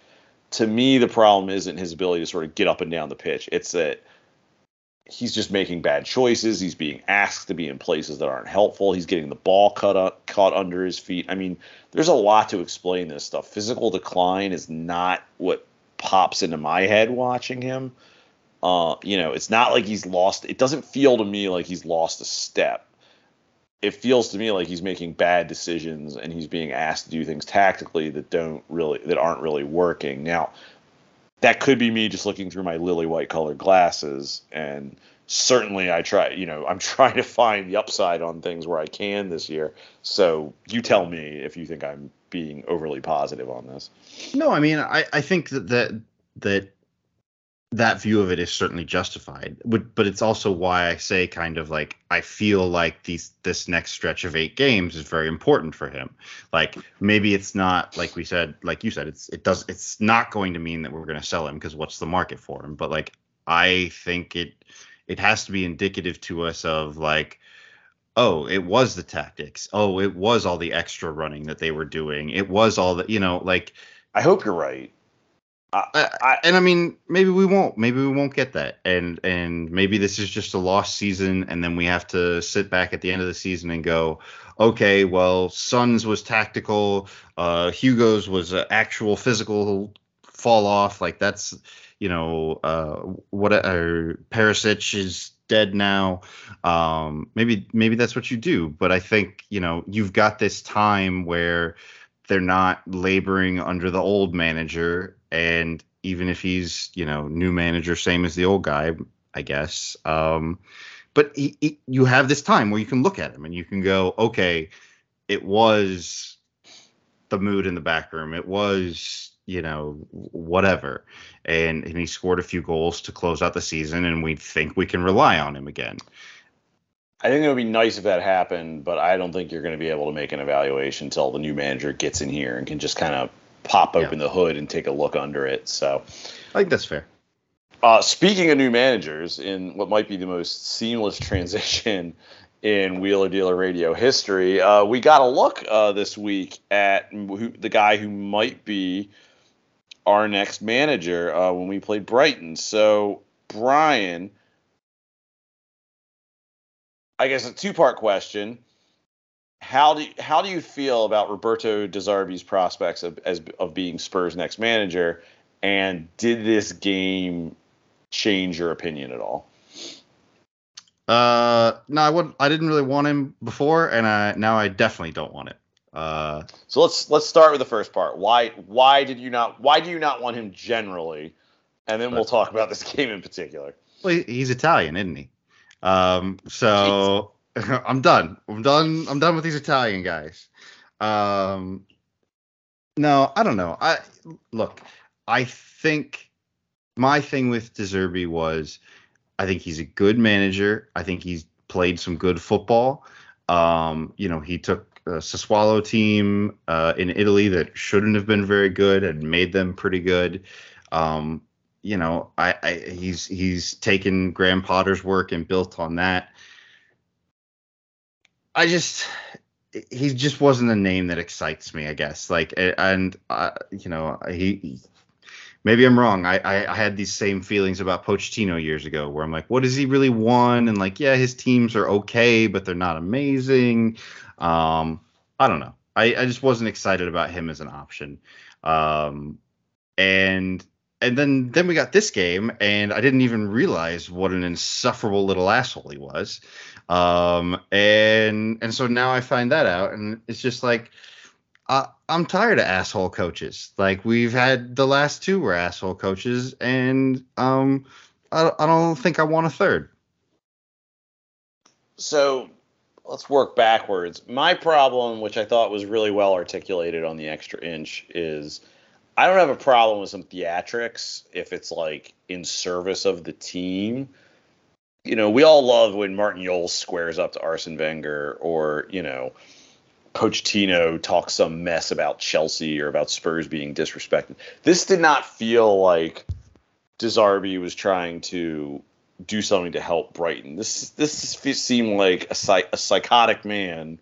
to me the problem isn't his ability to sort of get up and down the pitch. It's that he's just making bad choices. He's being asked to be in places that aren't helpful. He's getting the ball cut up, caught under his feet. I mean, there's a lot to explain this stuff. Physical decline is not what pops into my head watching him. Uh, you know, it's not like he's lost. It doesn't feel to me like he's lost a step. It feels to me like he's making bad decisions and he's being asked to do things tactically that don't really that aren't really working. Now, that could be me just looking through my lily white colored glasses and certainly I try, you know, I'm (laughs) trying to find the upside on things where I can this year. So you tell me if you think I'm being overly positive on this. No, I mean, I, I think that, that that that view of it is certainly justified, but but it's also why I say kind of like I feel like these this next stretch of eight games is very important for him. Like maybe it's not like we said, like you said, it's it does it's not going to mean that we're going to sell him because what's the market for him? But like I think it it has to be indicative to us of like oh it was the tactics oh it was all the extra running that they were doing it was all the you know like I hope you're right. I, I, and I mean, maybe we won't. Maybe we won't get that. And and maybe this is just a lost season, and then we have to sit back at the end of the season and go, okay, well, Son's was tactical, uh, Hugo's was uh, actual physical fall off. Like that's, you know, uh, what uh, Perisic is dead now. Um, maybe maybe that's what you do. But I think you know you've got this time where they're not laboring under the old manager and even if he's you know new manager same as the old guy i guess um, but he, he, you have this time where you can look at him and you can go okay it was the mood in the back room. It was you know whatever. And and he scored a few goals to close out the season and we think we can rely on him again. I think it would be nice if that happened, but I don't think you're going to be able to make an evaluation until the new manager gets in here and can just kind of pop open yeah. the hood and take a look under it. So I think that's fair. Uh, speaking of new managers, in what might be the most seamless (laughs) transition in Wheeler Dealer Radio history, uh, we got a look uh, this week at who, the guy who might be our next manager uh, when we played Brighton. So, Brian I guess a two part question. How do you, how do you feel about Roberto De Zerbi's prospects of as of being Spurs' next manager? And did this game change your opinion at all? Uh, no, I would. I didn't really want him before, and I now I definitely don't want it. Uh, so let's let's start with the first part. Why why did you not why do you not want him generally, and then we'll talk about this (laughs) game in particular. Well, he's Italian, isn't he? Um, so (laughs) I'm done. I'm done. I'm done with these Italian guys. Um, no, I don't know. I look. I think my thing with De Zerbi was, I think he's a good manager. I think he's played some good football. Um, you know, he took a Sassuolo team uh, in Italy that shouldn't have been very good and made them pretty good. Um, you know, I, I he's he's taken Graham Potter's work and built on that. I just he just wasn't a name that excites me, I guess. Like, and uh, you know, he maybe I'm wrong. I, I, I had these same feelings about Pochettino years ago, where I'm like, what does he really want? And like, yeah, his teams are okay, but they're not amazing. Um, I don't know. I, I just wasn't excited about him as an option. Um, and and then then we got this game, and I didn't even realize what an insufferable little asshole he was. Um, and and so now I find that out, and it's just like uh, I'm tired of asshole coaches. Like we've had the last two were asshole coaches, and um, I, I don't think I want a third. So let's work backwards. My problem, which I thought was really well articulated on the extra inch, is I don't have a problem with some theatrics if it's like in service of the team. You know, we all love when Martin Jol squares up to Arsene Wenger or, you know, Pochettino talks some mess about Chelsea or about Spurs being disrespected. This did not feel like De Zerbi was trying to do something to help Brighton. This this seemed like a, psych, a psychotic man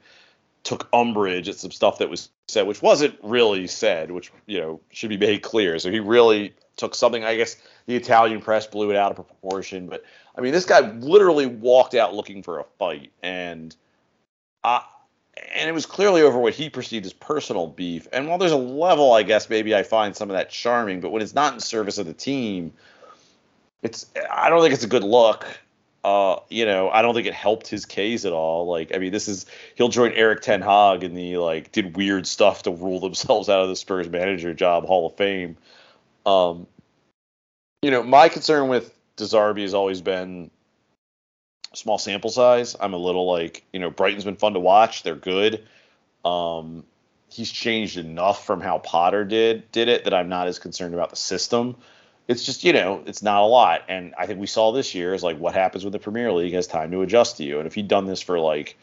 took umbrage at some stuff that was said, which wasn't really said, which you know should be made clear. So he really took something. I guess the Italian press blew it out of proportion, but I mean, this guy literally walked out looking for a fight, and uh, and it was clearly over what he perceived as personal beef. And while there's a level, I guess maybe I find some of that charming, but when it's not in service of the team, it's I don't think it's a good look. Uh, you know, I don't think it helped his case at all. Like, I mean, this is he'll join Erik ten Hag in the like did weird stuff to rule themselves out of the Spurs manager job Hall of Fame. Um, you know, my concern with De Zerbi has always been small sample size. I'm a little like, you know, Brighton's been fun to watch. They're good. Um, he's changed enough from how Potter did did it that I'm not as concerned about the system. It's just you know it's not a lot, and I think we saw this year is like what happens when the Premier League has time to adjust to you, and if he'd done this for like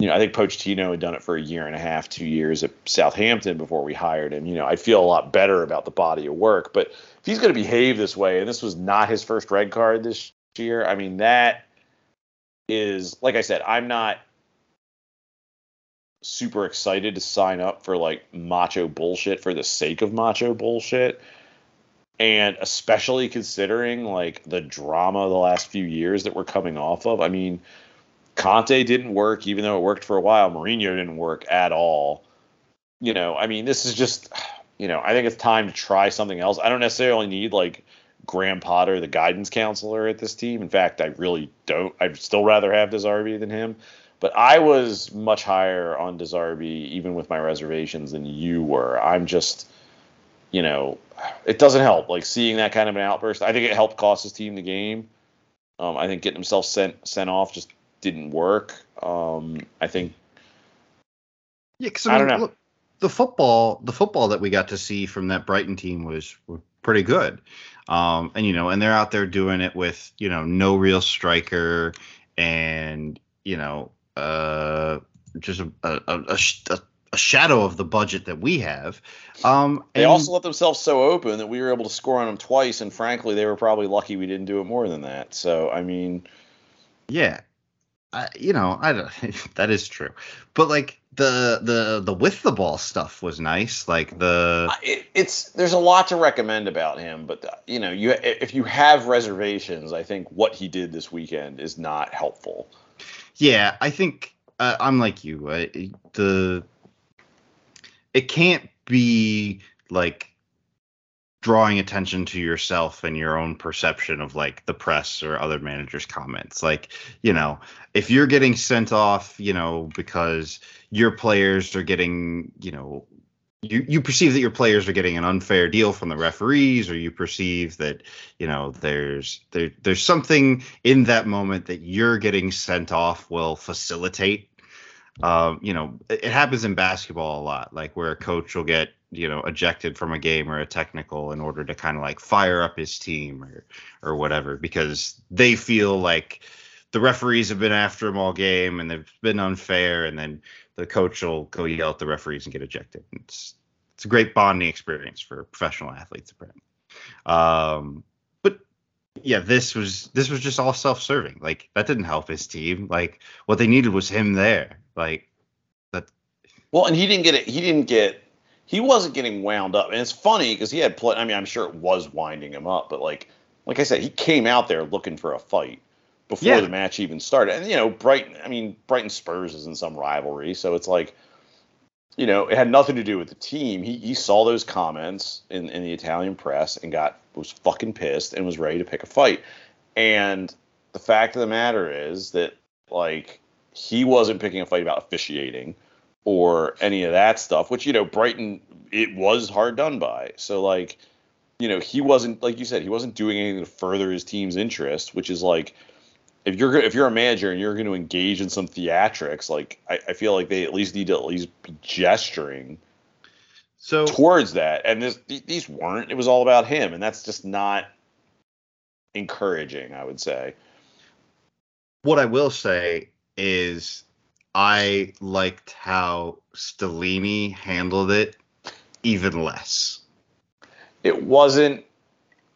you know, I think Pochettino had done it for a year and a half, two years at Southampton before we hired him. You know, I feel a lot better about the body of work. But if he's going to behave this way, and this was not his first red card this year, I mean, that is, like I said, I'm not super excited to sign up for like macho bullshit for the sake of macho bullshit. And especially considering like the drama the last few years that we're coming off of. I mean, Conte didn't work, even though it worked for a while. Mourinho didn't work at all. You know, I mean, this is just, you know, I think it's time to try something else. I don't necessarily need like Graham Potter, the guidance counselor at this team. In fact, I really don't. I'd still rather have De Zerbi than him. But I was much higher on De Zerbi, even with my reservations, than you were. I'm just, you know, it doesn't help. Like seeing that kind of an outburst, I think it helped cost his team the game. Um, I think getting himself sent sent off just didn't work. Um, I think. Yeah, because I, mean, I, don't know. Look, the football, the football that we got to see from that Brighton team was, was pretty good. Um, and you know, and they're out there doing it with you know no real striker and you know uh, just a a, a, a, a shadow of the budget that we have. Um, they also let themselves so open that we were able to score on them twice, and frankly, they were probably lucky we didn't do it more than that. So I mean, yeah, I, you know, I don't. (laughs) that is true, but like the the the with the ball stuff was nice. Like the it, it's there's a lot to recommend about him, but the, you know, you if you have reservations, I think what he did this weekend is not helpful. Yeah, I think uh, I'm like you. Uh, the it can't be like drawing attention to yourself and your own perception of like the press or other managers comments. Like you know if you're getting sent off you know because your players are getting you know you you perceive that your players are getting an unfair deal from the referees or you perceive that you know there's there there's something in that moment that you're getting sent off will facilitate um, you know, it, it happens in basketball a lot, like where a coach will get you know ejected from a game or a technical in order to kind of like fire up his team or or whatever because they feel like the referees have been after him all game and they've been unfair and then the coach will go yell at the referees and get ejected it's it's a great bonding experience for professional athletes apparently um but yeah this was this was just all self-serving like that didn't help his team like what they needed was him there like that. Well, and he didn't get it. He didn't get. He wasn't getting wound up, and it's funny because he had. I mean, I'm sure it was winding him up, but like, like I said, he came out there looking for a fight before yeah. the match even started. And you know, Brighton. I mean, Brighton Spurs isn't some rivalry, so it's like, you know, it had nothing to do with the team. He he saw those comments in in the Italian press and got was fucking pissed and was ready to pick a fight. And the fact of the matter is that like he wasn't picking a fight about officiating or any of that stuff, which, you know, Brighton, it was hard done by. So, like, you know, he wasn't, like you said, he wasn't doing anything to further his team's interest, which is like, if you're if you're a manager and you're going to engage in some theatrics, like I, I feel like they at least need to at least be gesturing so towards that. And this these weren't. It was all about him, and that's just not encouraging. I would say. What I will say is I liked how Stellini handled it even less. It wasn't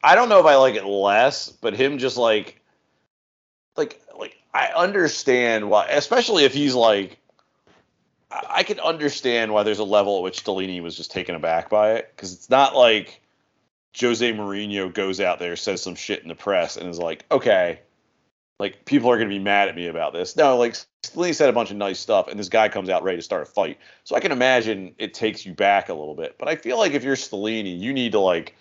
I don't know if I like it less, but him just like like like I understand why especially if he's like I can understand why there's a level at which Stellini was just taken aback by it because it's not like Jose Mourinho goes out there, says some shit in the press, and is like, okay, like people are going to be mad at me about this. No, like Lee said a bunch of nice stuff, and this guy comes out ready to start a fight. So I can imagine it takes you back a little bit. But I feel like if you're Stellini, you need to like,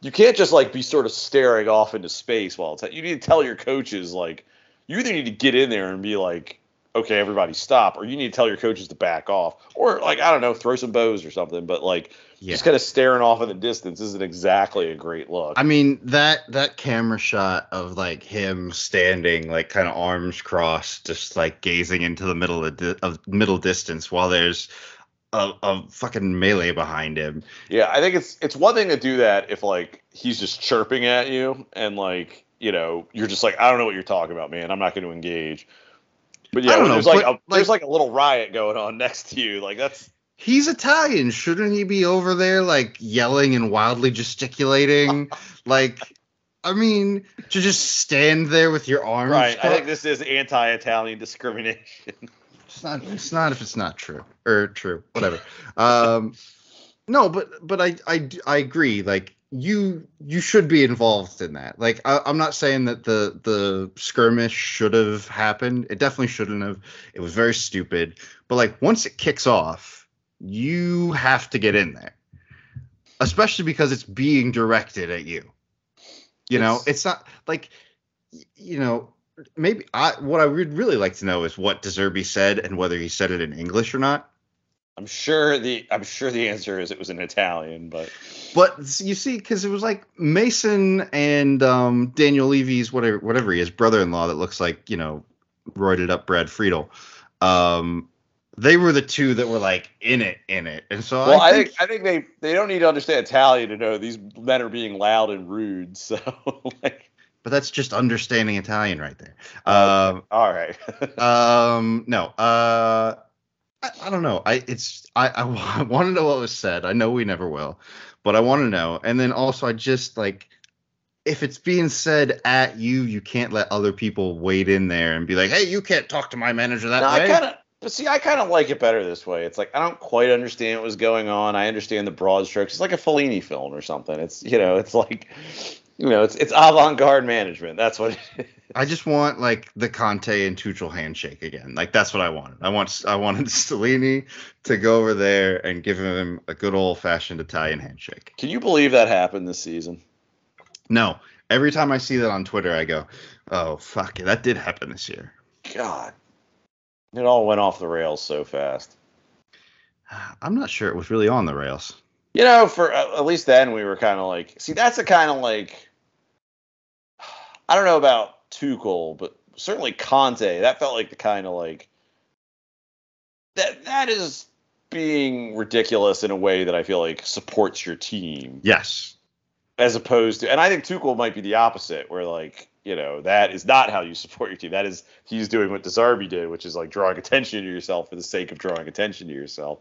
you can't just like be sort of staring off into space while it's. You need to tell your coaches like, you either need to get in there and be like, okay, everybody stop, or you need to tell your coaches to back off, or like I don't know, throw some bows or something. But like yeah. just kind of staring off in the distance isn't exactly a great look. I mean that that camera shot of like him standing like kind of arms crossed, just like gazing into the middle of, di- of middle distance while there's a, a fucking melee behind him. Yeah, I think it's it's one thing to do that if like he's just chirping at you and like you know you're just like I don't know what you're talking about, man. I'm not going to engage. But yeah, know, there's like, but, a, there's like a little riot going on (laughs) next to you. Like that's He's Italian. Shouldn't he be over there like yelling and wildly gesticulating? (laughs) like, I mean, to just stand there with your arms. right. I think this is anti-Italian discrimination. It's not. It's not if it's not true or true. Whatever. Um, no, but but I I I agree. Like you you should be involved in that. Like I, I'm not saying that the the skirmish should have happened. It definitely shouldn't have. It was very stupid. But like once it kicks off, you have to get in there, especially because it's being directed at you. You know, It's- it's not like you know maybe I what I would really like to know is what De Zerbi said and whether he said it in English or not. I'm sure the I'm sure the answer is it was in Italian, but But you see, because it was like Mason and um, Daniel Levy's whatever whatever he is brother-in-law that looks like you know roided up Brad Friedel. Um, they were the two that were like in it, in it, and so well, I I think, I think they they don't need to understand Italian to know these men are being loud and rude. (laughs) So like, but that's just understanding Italian right there. Um, all right. (laughs) um no uh I, I don't know i it's i i (laughs) want to know what was said i know we never will but i want to know and then also i just like if it's being said at you you can't let other people wade in there and be like hey you can't talk to my manager that No, I way kind of, but see, I kind of like it better this way. It's like I don't quite understand what was going on. I understand the broad strokes. It's like a Fellini film or something. It's you know, it's like, you know, it's it's avant-garde management. That's what. It is. I just want like the Conte and Tuchel handshake again. Like that's what I wanted. I want I wanted (laughs) Stellini to go over there and give him a good old fashioned Italian handshake. Can you believe that happened this season? No. Every time I see that on Twitter, I go, "Oh fuck, it. that did happen this year." God, it all went off the rails so fast. I'm not sure it was really on the rails. You know, for uh, at least then we were kind of like, see, that's a kind of like, I don't know about Tuchel, but certainly Conte. That felt like the kind of like that. That is being ridiculous in a way that I feel like supports your team, Yes. as opposed to, and I think Tuchel might be the opposite, where like. You know that is not how you support your team. That is he's doing what De Zerbi did, which is like drawing attention to yourself for the sake of drawing attention to yourself.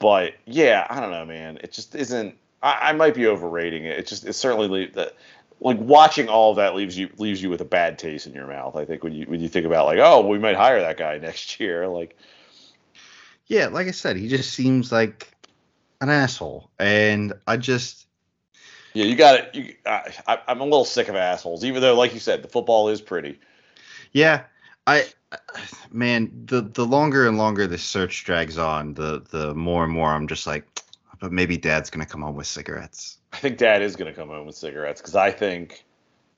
But yeah, I don't know, man. It just isn't. I, I might be overrating it. It just it certainly that like watching all of that leaves you leaves you with a bad taste in your mouth. I think when you when you think about like oh we might hire that guy (laughs) next year. Like Yeah, like I said, he just seems like an asshole, and I just yeah, you got it. You, I, I'm a little sick of assholes. Even though, like you said, the football is pretty. yeah, I man, the the longer and longer this search drags on, the the more and more I'm just like, but maybe Dad's gonna come home with cigarettes. I think Dad is going to come home with cigarettes because I think,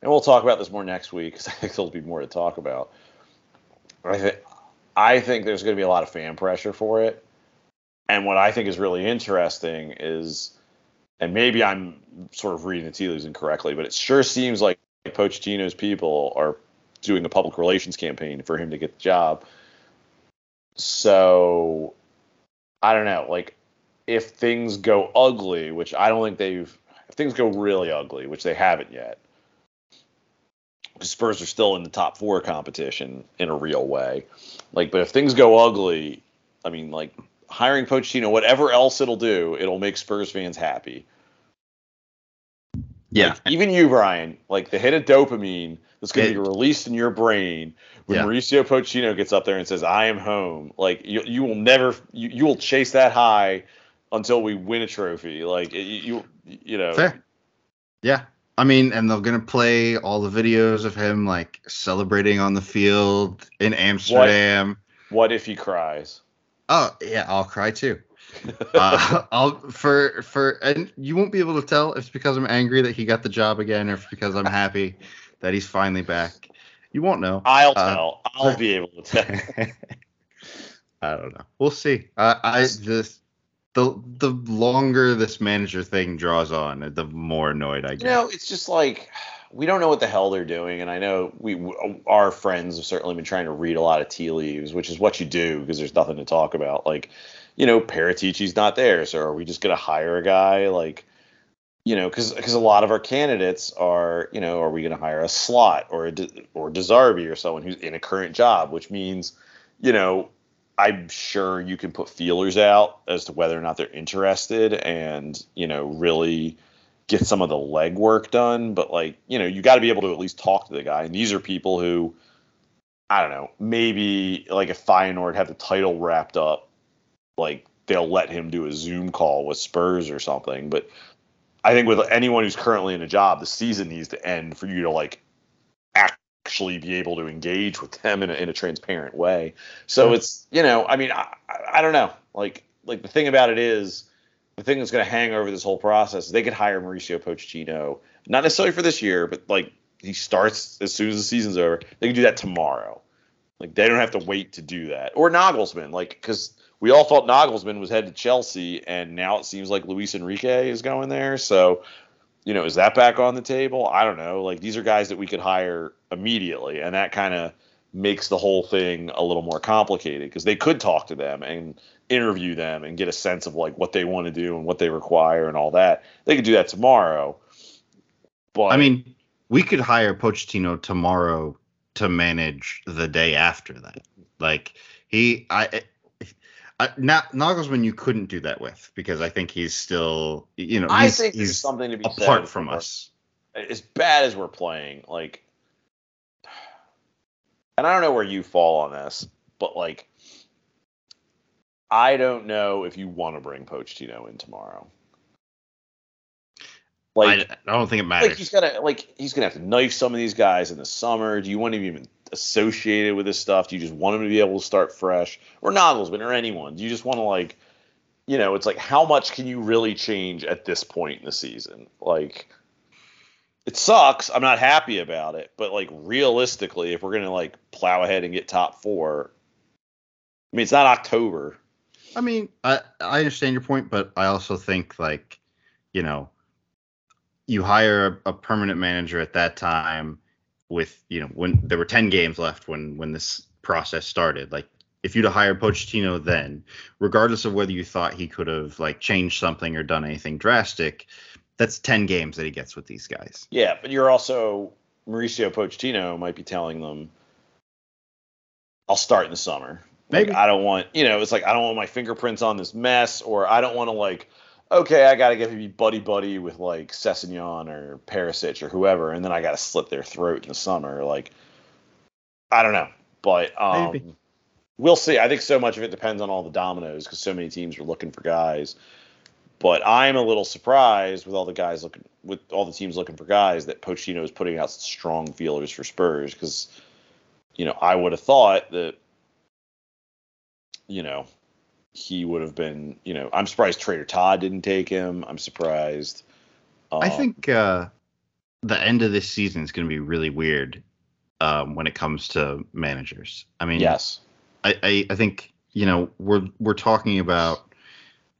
and we'll talk about this more next week because (laughs) I think there'll be more to talk about. I think I think there's going to be a lot of fan pressure for it, and what I think is really interesting is, and maybe I'm sort of reading the tea leaves incorrectly, but it sure seems like Pochettino's people are doing a public relations campaign for him to get the job. So I don't know, like if things go ugly, which I don't think they've, if things go really ugly, which they haven't yet, Spurs are still in the top four competition in a real way. Like, but if things go ugly, I mean, like hiring Pochettino, whatever else it'll do, it'll make Spurs fans happy. Yeah, Like, even you, Brian, like the hit of dopamine that's going to be released in your brain when Yeah. Mauricio Pochettino gets up there and says, "I am home." Like you, you will never, you, you will chase that high until we win a trophy. Like you, you, you know, fair. Yeah, I mean, and they're gonna play all the videos of him like celebrating on the field in Amsterdam. what if he cries? Oh yeah, I'll cry too. uh, (laughs) I'll for for and you won't be able to tell if it's because I'm angry that he got the job again or if it's because I'm happy that he's finally back. You won't know. I'll Uh, tell. I'll be able to tell. (laughs) I don't know. We'll see. I I this the the longer this manager thing draws on, the more annoyed I You get. know, it's just like we don't know what the hell they're doing, and I know we our friends have certainly been trying to read a lot of tea leaves, which is what you do because there's nothing to talk about. Like, you know, Paratici's not there, so are we just gonna hire a guy like? You know, because because a lot of our candidates are, you know, are we going to hire a Slot or a or De Zerbi or someone who's in a current job, which means, you know, I'm sure you can put feelers out as to whether or not they're interested and, you know, really get some of the legwork done. But like, you know, you got to be able to at least talk to the guy. And these are people who, I don't know, maybe like if Feyenoord had the title wrapped up, like they'll let him do a Zoom call with Spurs or something. But I think with anyone who's currently in a job, the season needs to end for you to like actually be able to engage with them in a, in a transparent way. So it's you know, I mean, I, I don't know, like like the thing about it is the thing that's going to hang over this whole process is they could hire Mauricio Pochettino, not necessarily for this year, but like he starts as soon as the season's over. They can do that tomorrow. Like they don't have to wait to do that. Or Nagelsmann, like because we all thought Nagelsmann was headed to Chelsea, and now it seems like Luis Enrique is going there. So, you know, is that back on the table? I don't know. Like these are guys that we could hire immediately, and that kind of makes the whole thing a little more complicated because they could talk to them and interview them and get a sense of like what they want to do and what they require and all that. They could do that tomorrow. But I mean, we could hire Pochettino tomorrow to manage the day after that. Like he, I, I not Nagelsmann, you couldn't do that with because I think he's still, you know, I think he's something to be said apart from us. as bad as we're playing, like, and I don't know where you fall on this, but like, I don't know if you want to bring Pochettino in tomorrow. Like, I, I don't think it matters. like he's gonna like he's gonna have to knife some of these guys in the summer. Do you want him even associated with this stuff? Do you just want him to be able to start fresh, or Nagelsmann, or anyone? Do you just want to like, you know, it's like how much can you really change at this point in the season? Like, it sucks. I'm not happy about it, but like realistically, if we're gonna like plow ahead and get top four, I mean, it's not October. I mean, I I understand your point, but I also think like, you know, you hire a, a permanent manager at that time with, you know, when there were 10 games left when when this process started. Like if you'd have hired Pochettino then, regardless of whether you thought he could have like changed something or done anything drastic, that's 10 games that he gets with these guys. Yeah, but you're also Mauricio Pochettino might be telling them, "I'll start in the summer." Like, I don't want, you know, it's like I don't want my fingerprints on this mess, or I don't want to like, okay, I got to get to be buddy buddy with like Sessegnon or Perisic or whoever, and then I got to slit their throat in the summer. Like, I don't know, but um, Maybe. we'll see. I think so much of it depends on all the dominoes because so many teams are looking for guys. But I'm a little surprised with all the guys looking, with all the teams looking for guys, that Pochettino is putting out strong feelers for Spurs because, you know, I would have thought that, you know, he would have been, you know, I'm surprised Trader Todd didn't take him. I'm surprised. I Um, think uh, the end of this season is going to be really weird um, when it comes to managers. I mean, yes, I, I, I think you know we're we're talking about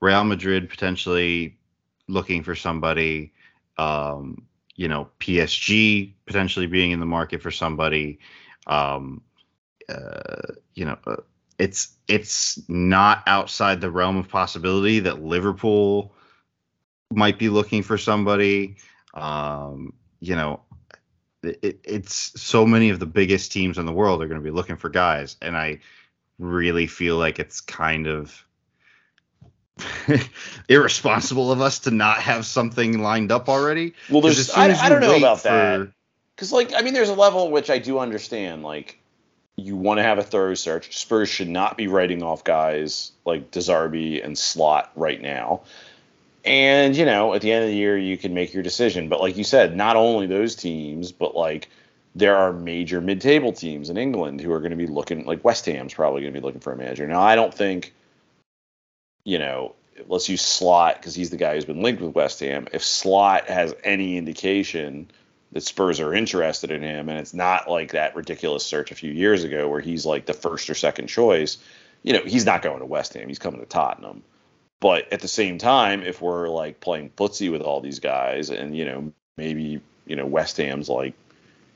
Real Madrid potentially looking for somebody, um, you know, PSG potentially being in the market for somebody. Um, uh, you know, uh, it's it's not outside the realm of possibility that Liverpool might be looking for somebody. Um, you know, it, it's so many of the biggest teams in the world are going to be looking for guys, and I really feel like it's kind of (laughs) irresponsible of us to not have something lined up already. Well, there's as soon I, as I don't know about for- that because like I mean, there's a level which I do understand. Like, you want to have a thorough search. Spurs should not be writing off guys like De Zerbi and Slot right now. And you know, at the end of the year, you can make your decision. But like you said, not only those teams, but like there are major mid-table teams in England who are going to be looking. Like West Ham's probably going to be looking for a manager. Now, I don't think, you know, let's use Slot because he's the guy who's been linked with West Ham. If Slot has any indication that Spurs are interested in him, and it's not like that ridiculous search a few years ago where he's like the first or second choice, you know, he's not going to West Ham. He's coming to Tottenham. But at the same time, if we're like playing footsie with all these guys, and you know, maybe you know, West Ham's like,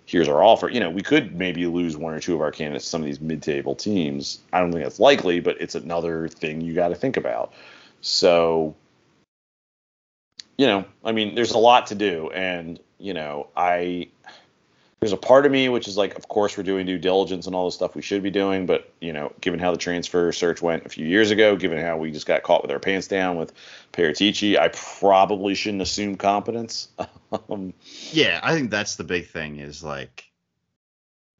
here's our offer. You know, we could maybe lose one or two of our candidates some of these mid-table teams. I don't think that's likely, but it's another thing you got to think about. So, you know, I mean, there's a lot to do, and you know, I there's a part of me which is like, of course, we're doing due diligence and all the stuff we should be doing, but you know, given how the transfer search went a few years ago, given how we just got caught with our pants down with Paratici, I probably shouldn't assume competence. (laughs) um, Yeah, I think that's the big thing is like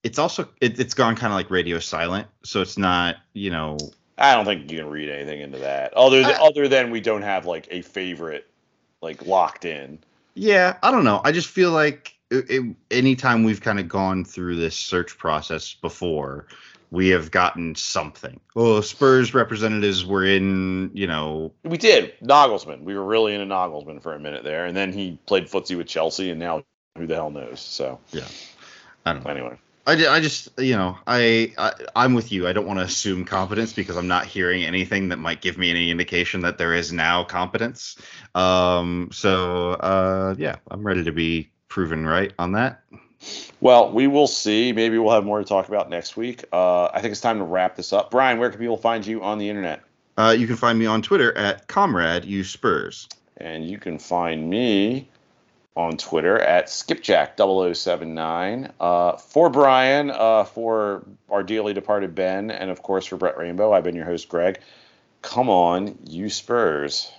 it's also it, it's gone kind of like radio silent, so it's not you know I don't think you can read anything into that, other than, other than we don't have like a favorite like locked in. yeah I don't know I just feel like it, it, anytime we've kind of gone through this search process before we have gotten something. Oh, Spurs representatives were in you know We did Nagelsmann. We were really into Nagelsmann for a minute there, and then he played footsie with Chelsea, and now who the hell knows? So Yeah. I don't know. anyway, I, I just you know I, I I'm with you. I don't want to assume competence because I'm not hearing anything that might give me any indication that there is now competence. Um, so uh, yeah, I'm ready to be proven right on that. well, we will see. Maybe we'll have more to talk about next week. Uh, I think it's time to wrap this up. Brian, where can people find you on the internet? Uh, you can find me on Twitter at Comrade U Spurs. And you can find me on Twitter at skipjack0079. Uh, for Brian, uh, for our dearly departed Ben, and of course for Brett Rainbow, I've been your host, Greg. Come on, you Spurs.